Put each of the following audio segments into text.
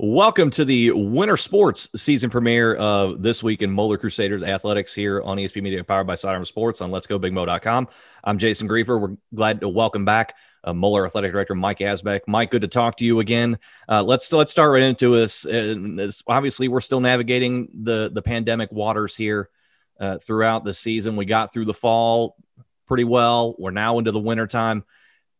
Welcome to the Winter Sports season premiere of This Week in Moeller Crusaders Athletics here on ESP Media, powered by Sidearm Sports on Let's Go Big Moe.com. I'm Jason Griefer. We're glad to welcome back uh, Moeller Athletic Director Mike Asbeck. Mike, good to talk to you again. Uh, let's let's start right into this. Uh, obviously, we're still navigating the the pandemic waters here uh, throughout the season. We got through the fall pretty well. We're now into the winter time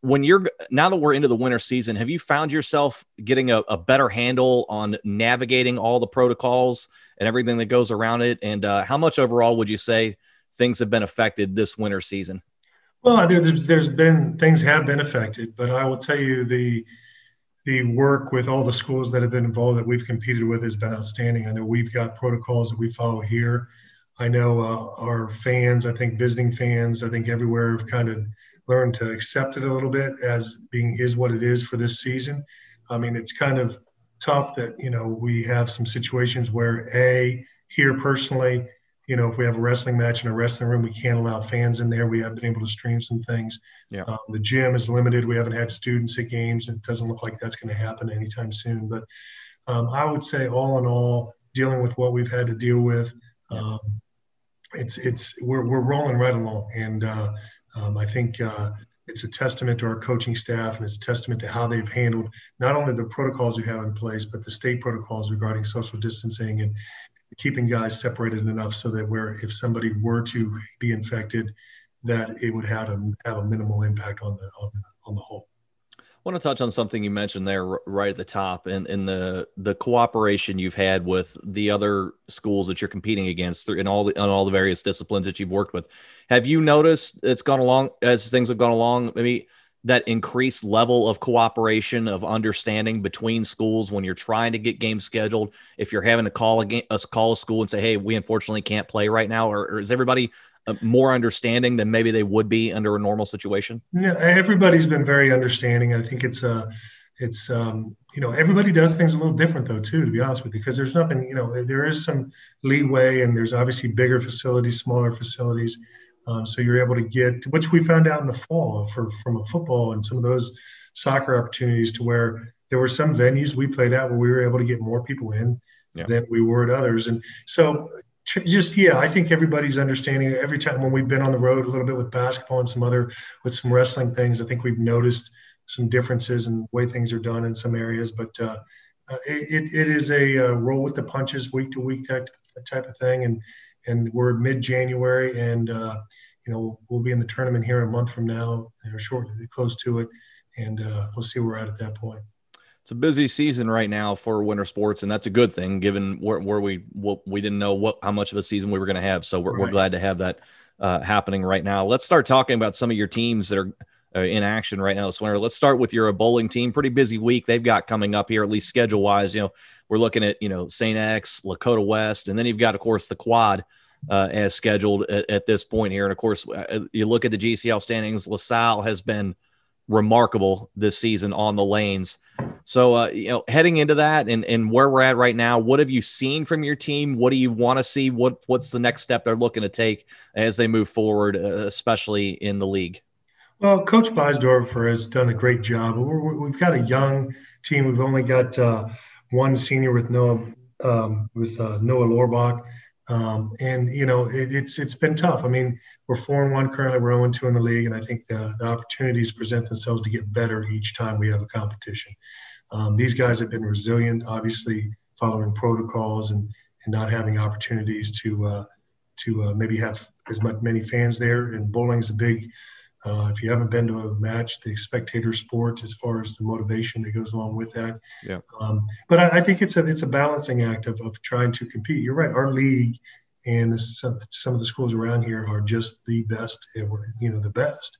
when you're now that we're into the winter season, have you found yourself getting a, a, better handle on navigating all the protocols and everything that goes around it? And uh, how much overall would you say things have been affected this winter season? Well, there's, there's been things have been affected, but I will tell you the the work with all the schools that have been involved that we've competed with has been outstanding. I know we've got protocols that we follow here. I know uh, our fans, I think visiting fans, I think everywhere have kind of learn to accept it a little bit as being is what it is for this season. I mean, it's kind of tough that you know we have some situations where a here personally, you know, if we have a wrestling match in a wrestling room, we can't allow fans in there. We have been able to stream some things. Yeah. Um, the gym is limited. We haven't had students at games. It doesn't look like that's going to happen anytime soon. But um, I would say, all in all, dealing with what we've had to deal with, um, it's it's we're we're rolling right along, and uh, um, I think uh, it's a testament to our coaching staff and it's a testament to how they've handled not only the protocols we have in place, but the state protocols regarding social distancing and keeping guys separated enough so that where if somebody were to be infected, that it would have a, have a minimal impact on the, on the, on the whole. Want to touch on something you mentioned there right at the top and in, in the the cooperation you've had with the other schools that you're competing against in all the in all the various disciplines that you've worked with. Have you noticed it's gone along as things have gone along, maybe that increased level of cooperation of understanding between schools when you're trying to get games scheduled if you're having to call a, game, call a school and say hey we unfortunately can't play right now or, or is everybody more understanding than maybe they would be under a normal situation? Yeah, everybody's been very understanding. I think it's uh, it's um, you know everybody does things a little different though too. To be honest with you, because there's nothing you know there is some leeway and there's obviously bigger facilities, smaller facilities. Um, so you're able to get which we found out in the fall for from a football and some of those soccer opportunities to where there were some venues we played at where we were able to get more people in yeah. than we were at others. And so just yeah i think everybody's understanding every time when we've been on the road a little bit with basketball and some other with some wrestling things i think we've noticed some differences in the way things are done in some areas. But uh, uh it, it is a uh, roll with the punches week to week type, type of thing. And and we're mid-january and uh, you know we'll be in the tournament here a month from now or shortly close to it. And uh, we'll see where we're at at that point it's a busy season right now for winter sports, and that's a good thing given where, where we what, we didn't know what how much of a season we were going to have. So we're, right. we're glad to have that uh, happening right now. Let's start talking about some of your teams that are uh, in action right now this winter. Let's start with your bowling team. Pretty busy week they've got coming up here, at least schedule wise. You know, we're looking at you know St. X, Lakota West, and then you've got of course the quad. Uh, as scheduled at, at, this point here. And of course, uh, you look at the GCL standings, LaSalle has been remarkable this season on the lanes. So, uh, you know, heading into that and, and where we're at right now, what have you seen from your team? What do you want to see? What What's the next step they're looking to take as they move forward, uh, especially in the league? Well, Coach Beisdorfer has done a great job. we have got a young team. We've only got uh, one senior with Noah um, with uh, Noah Lorbach. Um, and you know it, it's it's been tough. I mean, we're four and one currently. We're zero and two in the league, and I think the, the opportunities present themselves to get better each time we have a competition. Um, these guys have been resilient, obviously following protocols and and not having opportunities to uh, to uh, maybe have as much many fans there. And bowling is a big uh, if you haven't been to a match, the spectator sport, as far as the motivation that goes along with that. Yeah. Um, but I, I, think it's a it's a balancing act of, of trying to compete. You're right. Our league and some, some of the schools around here are just the best. You know, the best,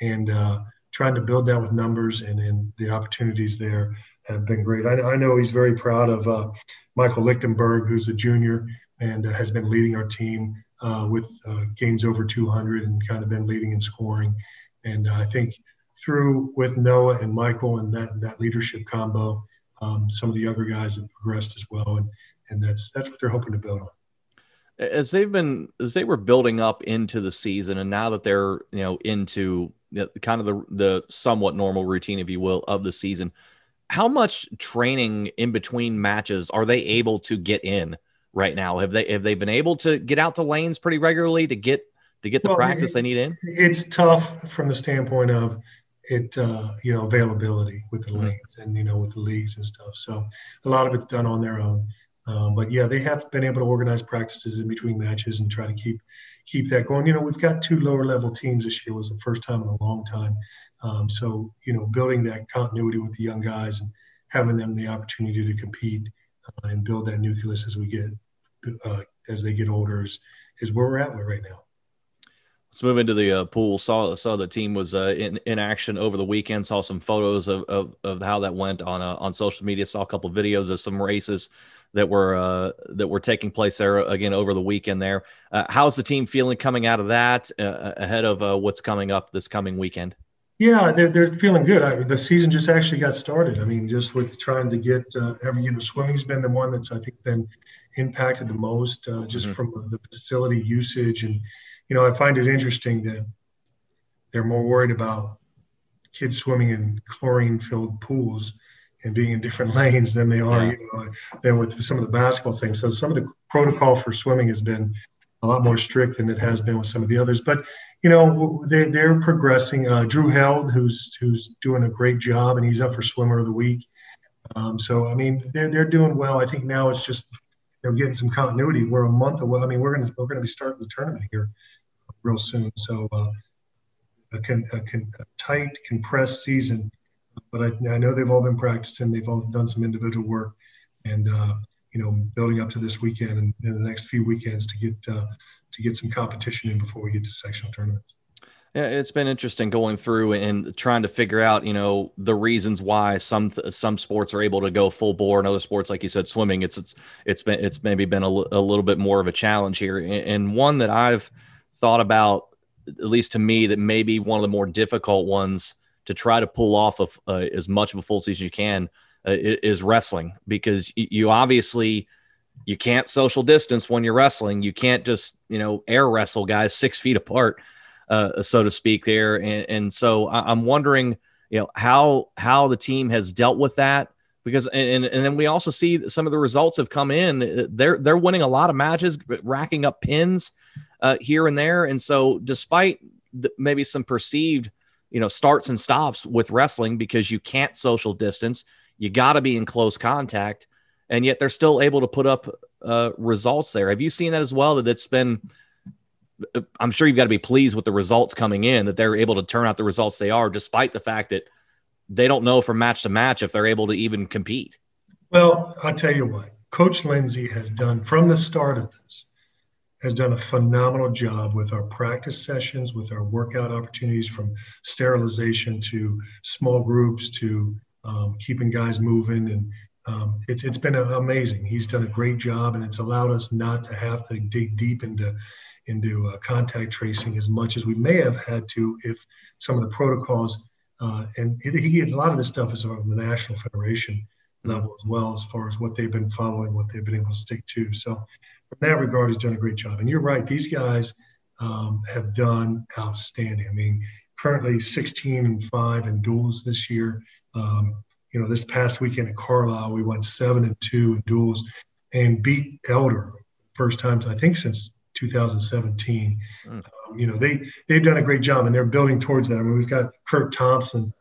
and uh, trying to build that with numbers and and the opportunities there have been great. I, I know he's very proud of uh, Michael Lichtenberg, who's a junior and uh, has been leading our team uh, with uh, games over 200 and kind of been leading in scoring. And uh, I think through with Noah and Michael and that that leadership combo, um, some of the younger guys have progressed as well, and and that's that's what they're hoping to build on. As they've been as they were building up into the season, and now that they're you know into kind of the the somewhat normal routine, if you will, of the season how much training in between matches are they able to get in right now? Have they have they been able to get out to lanes pretty regularly to get to get the well, practice it, they need in? It's tough from the standpoint of it, uh, you know, availability with the mm-hmm. lanes and you know with the leagues and stuff. So a lot of it's done on their own. Um, but yeah, they have been able to organize practices in between matches and try to keep keep that going. You know, we've got two lower level teams this year. It was the first time in a long time. Um, so you know, building that continuity with the young guys and having them the opportunity to compete and build that nucleus as we get uh, as they get older is, is where we're at with right now. Let's move into the uh, pool. Saw saw the team was uh, in in action over the weekend. Saw some photos of, of, of how that went on uh, on social media. Saw a couple of videos of some races that were uh, that were taking place there again over the weekend. There, uh, how's the team feeling coming out of that uh, ahead of uh, what's coming up this coming weekend? Yeah, they're, they're feeling good. I mean, the season just actually got started. I mean, just with trying to get uh, every, you know, swimming's been the one that's I think been impacted the most, uh, just mm-hmm. from the facility usage. And you know, I find it interesting that they're more worried about kids swimming in chlorine-filled pools and being in different lanes than they are, yeah. you know, than with some of the basketball things. So some of the protocol for swimming has been a lot more strict than it has been with some of the others. But you know, they, they're progressing. Uh, Drew Held, who's who's doing a great job, and he's up for Swimmer of the Week. Um, so I mean, they're they're doing well. I think now it's just you know getting some continuity. We're a month away. I mean, we're gonna we're gonna be starting the tournament here real soon. So uh, a, con, a, con, a tight, compressed season but I, I, know they've all been practicing. They've all done some individual work, and uh, you know, building up to this weekend and, and the next few weekends to get uh, to get some competition in before we get to sectional tournaments. Yeah, it's been interesting going through and trying to figure out, you know, the reasons why some some sports are able to go full bore, and other sports, like you said, swimming, it's it's it's been it's maybe been a, a little bit more of a challenge here, and one that I've thought about, at least to me, that maybe one of the more difficult ones to try to pull off of uh, as much of a full season as you can uh, is wrestling. Because you obviously you can't social distance when you're wrestling. You can't just you know air wrestle guys six feet apart, uh, so to speak. There, and, and so I'm wondering, you know, how how the team has dealt with that because and and then we also see some of the results have come in. They're they're winning a lot of matches, racking up pins uh, here and there, and so despite the, maybe some perceived you know starts and stops with wrestling because you can't social distance you got to be in close contact and yet they're still able to put up uh, results there have you seen that as well that it's been i'm sure you've got to be pleased with the results coming in that they're able to turn out the results they are despite the fact that they don't know from match to match if they're able to even compete well i'll tell you what coach lindsay has done from the start of this has done a phenomenal job with our practice sessions, with our workout opportunities from sterilization to small groups to um, keeping guys moving. And um, it's, it's been amazing. He's done a great job and it's allowed us not to have to dig deep into, into uh, contact tracing as much as we may have had to if some of the protocols uh, and he, a lot of this stuff is on the National Federation level as well, as far as what they've been following, what they've been able to stick to. So from that regard, he's done a great job. And you're right; these guys um, have done outstanding. I mean, currently 16 and five in duels this year. Um, you know, this past weekend at Carlisle, we went seven and two in duels and beat Elder first times I think since 2017. Mm. Um, you know, they they've done a great job and they're building towards that. I mean, we've got Kurt Thompson,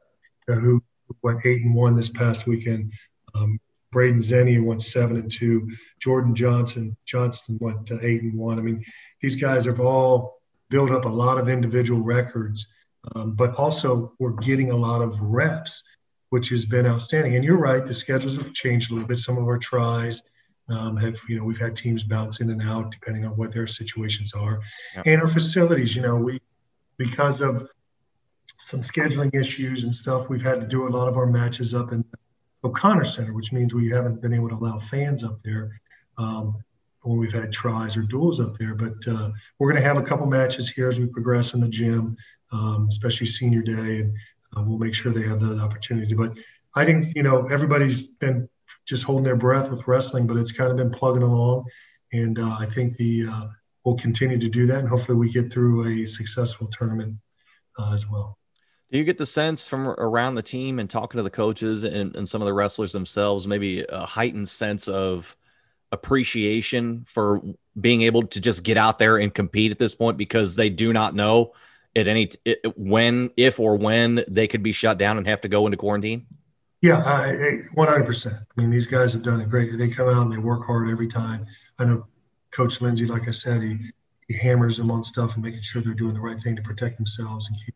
uh, who went eight and one this past weekend. Um, Braden Zenny went seven and two. Jordan Johnson Johnston went to eight and one. I mean, these guys have all built up a lot of individual records, um, but also we're getting a lot of reps, which has been outstanding. And you're right, the schedules have changed a little bit. Some of our tries um, have, you know, we've had teams bounce in and out depending on what their situations are, yep. and our facilities. You know, we because of some scheduling issues and stuff, we've had to do a lot of our matches up in O'Connor Center, which means we haven't been able to allow fans up there um, when we've had tries or duels up there. But uh, we're going to have a couple matches here as we progress in the gym, um, especially senior day, and uh, we'll make sure they have that opportunity. But I think you know everybody's been just holding their breath with wrestling, but it's kind of been plugging along, and uh, I think the uh, we'll continue to do that, and hopefully we get through a successful tournament uh, as well Do you get the sense from around the team and talking to the coaches and, and some of the wrestlers themselves, maybe a heightened sense of appreciation for being able to just get out there and compete at this point because they do not know at any it, when, if or when they could be shut down and have to go into quarantine? Yeah, one hundred percent. I mean, these guys have done it great. They come out and they work hard every time. I know Coach Lindsey, like I said, he, he hammers them on stuff and making sure they're doing the right thing to protect themselves and keep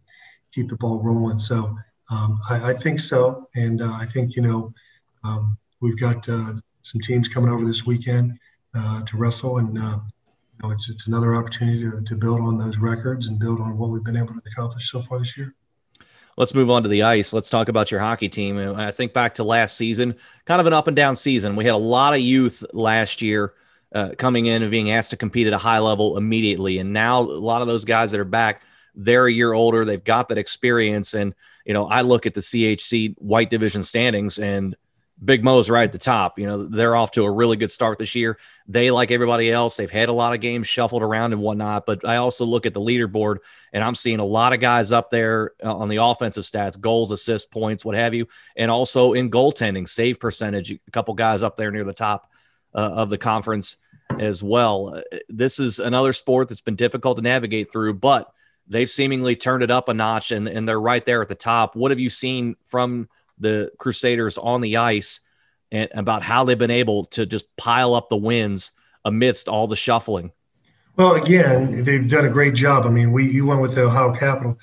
keep the ball rolling. So um, I, I, think so, and uh, I think you know um, we've got uh, some teams coming over this weekend uh, to wrestle, and uh, know it's it's another opportunity to, to build on those records and build on what we've been able to accomplish so far this year. Let's move on to the ice. Let's talk about your hockey team. I think back to last season, kind of an up and down season. We had a lot of youth last year uh, coming in and being asked to compete at a high level immediately. And now a lot of those guys that are back, they're a year older. They've got that experience. And, you know, I look at the CHC white division standings and Big Mo's right at the top. You know, they're off to a really good start this year. They, like everybody else, they've had a lot of games shuffled around and whatnot. But I also look at the leaderboard and I'm seeing a lot of guys up there uh, on the offensive stats, goals, assists, points, what have you, and also in goaltending, save percentage. A couple guys up there near the top uh, of the conference as well. Uh, this is another sport that's been difficult to navigate through, but they've seemingly turned it up a notch and, and they're right there at the top. What have you seen from the Crusaders on the ice and about how they've been able to just pile up the wins amidst all the shuffling? Well, again, they've done a great job. I mean, we you went with the Ohio Capital.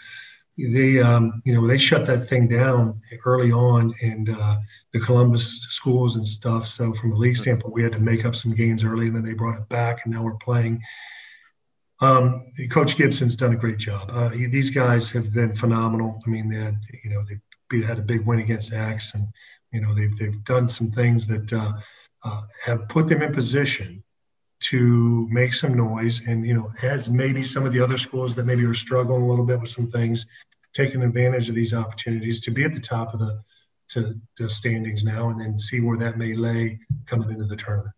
They, um, you know, they shut that thing down early on, and uh, the Columbus schools and stuff. So, from a league standpoint, we had to make up some games early, and then they brought it back, and now we're playing. Um, Coach Gibson's done a great job. Uh, these guys have been phenomenal. I mean, they you know, they had a big win against X, and you know they've they've done some things that uh, uh, have put them in position to make some noise, and you know as maybe some of the other schools that maybe are struggling a little bit with some things, taking advantage of these opportunities to be at the top of the to the standings now, and then see where that may lay coming into the tournament.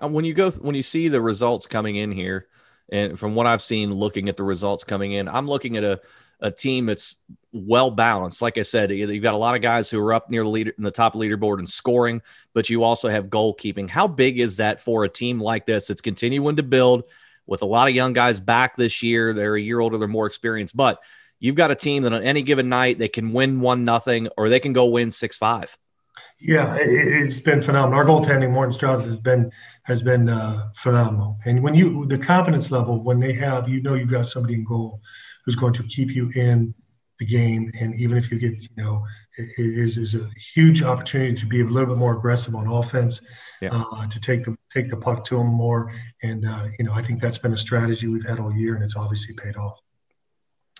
When you go when you see the results coming in here, and from what I've seen, looking at the results coming in, I'm looking at a a team that's well balanced. Like I said, you've got a lot of guys who are up near the leader in the top leaderboard and scoring, but you also have goalkeeping. How big is that for a team like this? It's continuing to build with a lot of young guys back this year. They're a year older, they're more experienced, but you've got a team that on any given night they can win one nothing or they can go win six five. Yeah, it, has been phenomenal. Our goaltending, Morton Strauss, has been has been uh, phenomenal. And when you the confidence level when they have, you know, you've got somebody in goal who's going to keep you in the game. And even if you get, you know, it is, is a huge opportunity to be a little bit more aggressive on offense, yeah. uh, to take the take the puck to them more. And uh, you know, I think that's been a strategy we've had all year, and it's obviously paid off.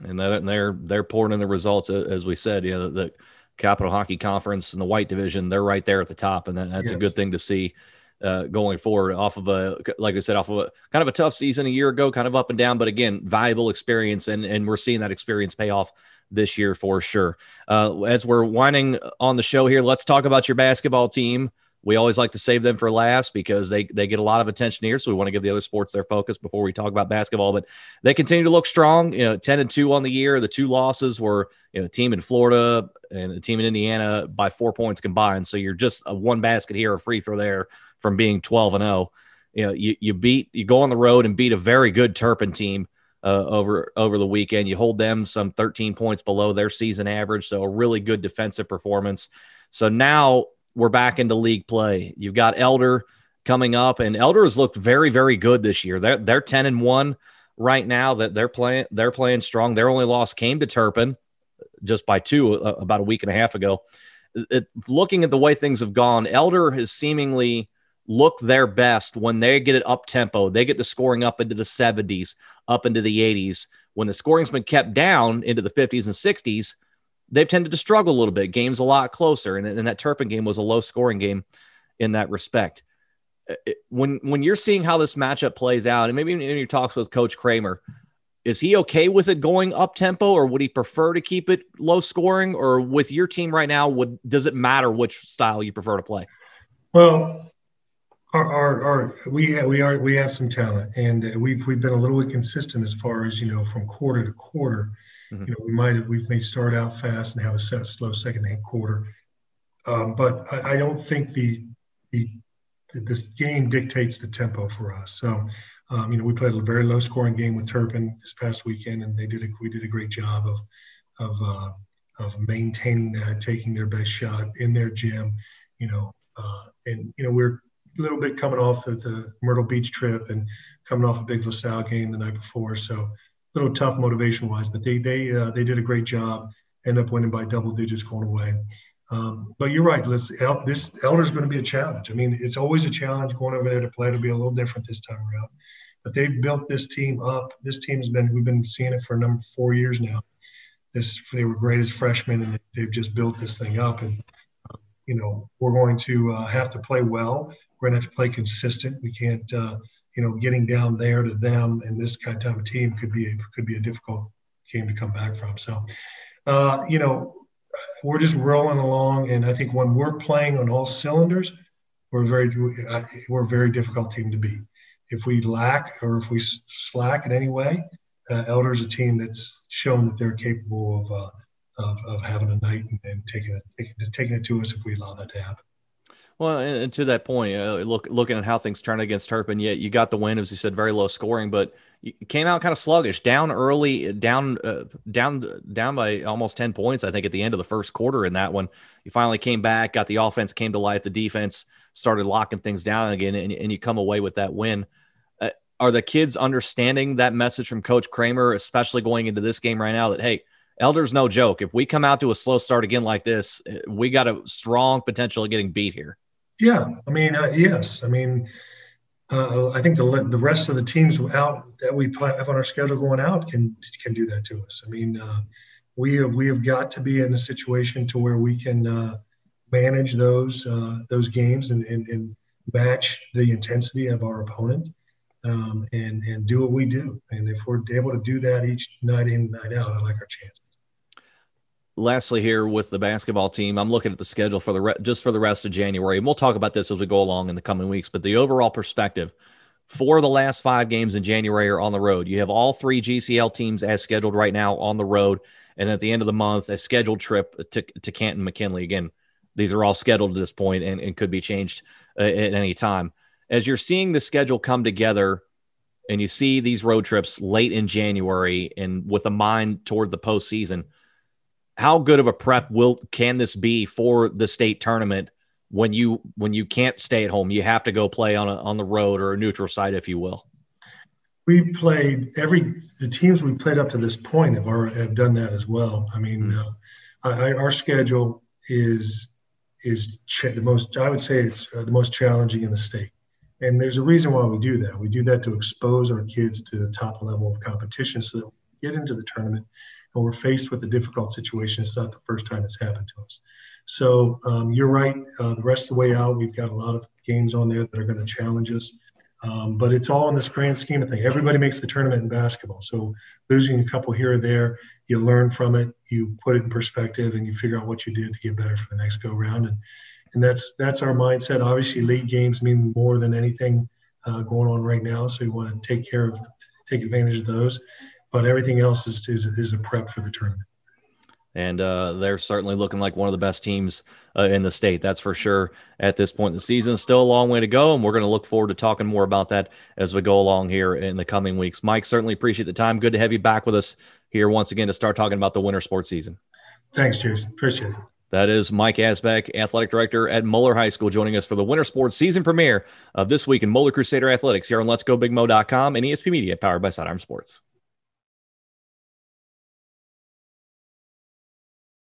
And, they're they're pouring in the results as we said. You know, the, Capital Hockey Conference and the White Division, they're right there at the top, and that's yes. a good thing to see uh, going forward off of a like I said off of a kind of a tough season a year ago, kind of up and down, but again, valuable experience, and and we're seeing that experience pay off this year for sure. Uh, as we're winding on the show here, let's talk about your basketball team. We always like to save them for last because they they get a lot of attention here. So we want to give the other sports their focus before we talk about basketball. But they continue to look strong. You know, ten and two on the year. The two losses were you know, a team in Florida and a team in Indiana by four points combined. So you're just a one basket here, a free throw there from being 12 and 0. You know, you, you beat you go on the road and beat a very good Turpin team uh, over over the weekend. You hold them some 13 points below their season average, so a really good defensive performance. So now we're back into league play. You've got Elder coming up, and Elder has looked very very good this year. They're they're 10 and one right now. That they're playing they're playing strong. Their only loss came to Turpin just by two uh, about a week and a half ago. It, looking at the way things have gone, Elder has seemingly look their best when they get it up tempo. They get the scoring up into the 70s, up into the 80s. When the scoring's been kept down into the 50s and 60s, they've tended to struggle a little bit. Games a lot closer, and, and that Turpin game was a low scoring game in that respect. Uh, when when you're seeing how this matchup plays out, and maybe in your talks with Coach Kremer, is he okay with it going up tempo, or would he prefer to keep it low scoring? Or with your team right now, would does it matter which style you prefer to play? Well, our, our, our, we have, we are we have some talent, and we've we've been a little inconsistent as far as you know from quarter to quarter. Mm-hmm. You know, we might we may start out fast and have a set, slow second quarter, um, but I, I, don't think the, the this game dictates the tempo for us. So, um, you know, we played a very low scoring game with Turpin this past weekend, and they did a, we did a great job of of uh, of maintaining that, taking their best shot in their gym, you know, uh, and you know we're a little bit coming off of the Myrtle Beach trip and coming off a big LaSalle game the night before, so little tough motivation wise, but they they uh, they did a great job, end up winning by double digits going away. Um, but you're right. Let's, this Elder is going to be a challenge. I mean, it's always a challenge going over there to play. It'll be a little different this time around. But they've built this team up. This team's been we've been seeing it for a number four years now. This they were great as freshmen, and they've just built this thing up. And uh, you know, we're going to uh, have to play well. We're going to have to play consistent. We can't, uh, you know, getting down there to them and this kind of team could be a, could be a difficult game to come back from. So, uh, you know, we're just rolling along, and I think when we're playing on all cylinders, we're very we're a very difficult team to beat. If we lack or if we slack in any way, uh, Elder is a team that's shown that they're capable of uh, of, of, having a night and, and taking it, taking it to us if we allow that to happen. Well, and, to that point, uh, look looking at how things turned against Turpin, yet you got the win, as you said, very low scoring, but you came out kind of sluggish, down early, down uh, down down by almost ten points, I think, at the end of the first quarter in that one. You finally came back, got the offense came to life, the defense started locking things down again, and, and you come away with that win. Uh, are the kids understanding that message from Coach Kremer, especially going into this game right now? That hey, Elder's no joke. If we come out to a slow start again like this, uh, we got a strong potential of getting beat here. Yeah, I mean, uh, yes, I mean, uh, I think the the rest of the teams out that we have on our schedule going out can can do that to us. I mean, uh, we have we have got to be in a situation to where we can uh, manage those uh, those games and, and, and match the intensity of our opponent. Um, and and do what we do, and if we're able to do that each night in night out, I like our chances lastly here with the basketball team i'm looking at the schedule for the re- just for the rest of january and we'll talk about this as we go along in the coming weeks but the overall perspective for the last five games in january are on the road. You have all three gcl teams as scheduled right now on the road and at the end of the month a scheduled trip to, to canton mckinley. Again these are all scheduled at this point and, and could be changed uh, at any time. As you're seeing the schedule come together and you see these road trips late in january and with a mind toward the postseason – how good of a prep will can this be for the state tournament when you when you can't stay at home? You have to go play on a, on the road or a neutral site if you will. We played every the teams we played up to this point have already have done that as well. I mean mm-hmm. uh, I, our schedule is is ch- the most i would say it's uh, the most challenging in the state. And there's a reason why we do that. We do that to expose our kids to the top level of competition so that we get into the tournament and we're faced with a difficult situation. It's not the first time it's happened to us. So um, you're right. Uh, the rest of the way out, we've got a lot of games on there that are going to challenge us. Um, but it's all in this grand scheme of things. Everybody makes the tournament in basketball. So losing a couple here or there, you learn from it, you put it in perspective, and you figure out what you did to get better for the next go round. And and that's that's our mindset. Obviously, league games mean more than anything uh, going on right now. So we want to take care of, take advantage of those but everything else is, is, is a prep for the tournament. And uh, they're certainly looking like one of the best teams uh, in the state. That's for sure at this point in the season. Still a long way to go, and we're going to look forward to talking more about that as we go along here in the coming weeks. Mike, certainly appreciate the time. Good to have you back with us here once again to start talking about the winter sports season. Thanks, Jason. Appreciate it. That is Mike Asbeck, athletic director at Moeller High School, joining us for the winter sports season premiere of this week in Moeller Crusader Athletics here on Let's Go Big Moe.com and ESP Media, powered by Sidearm Sports.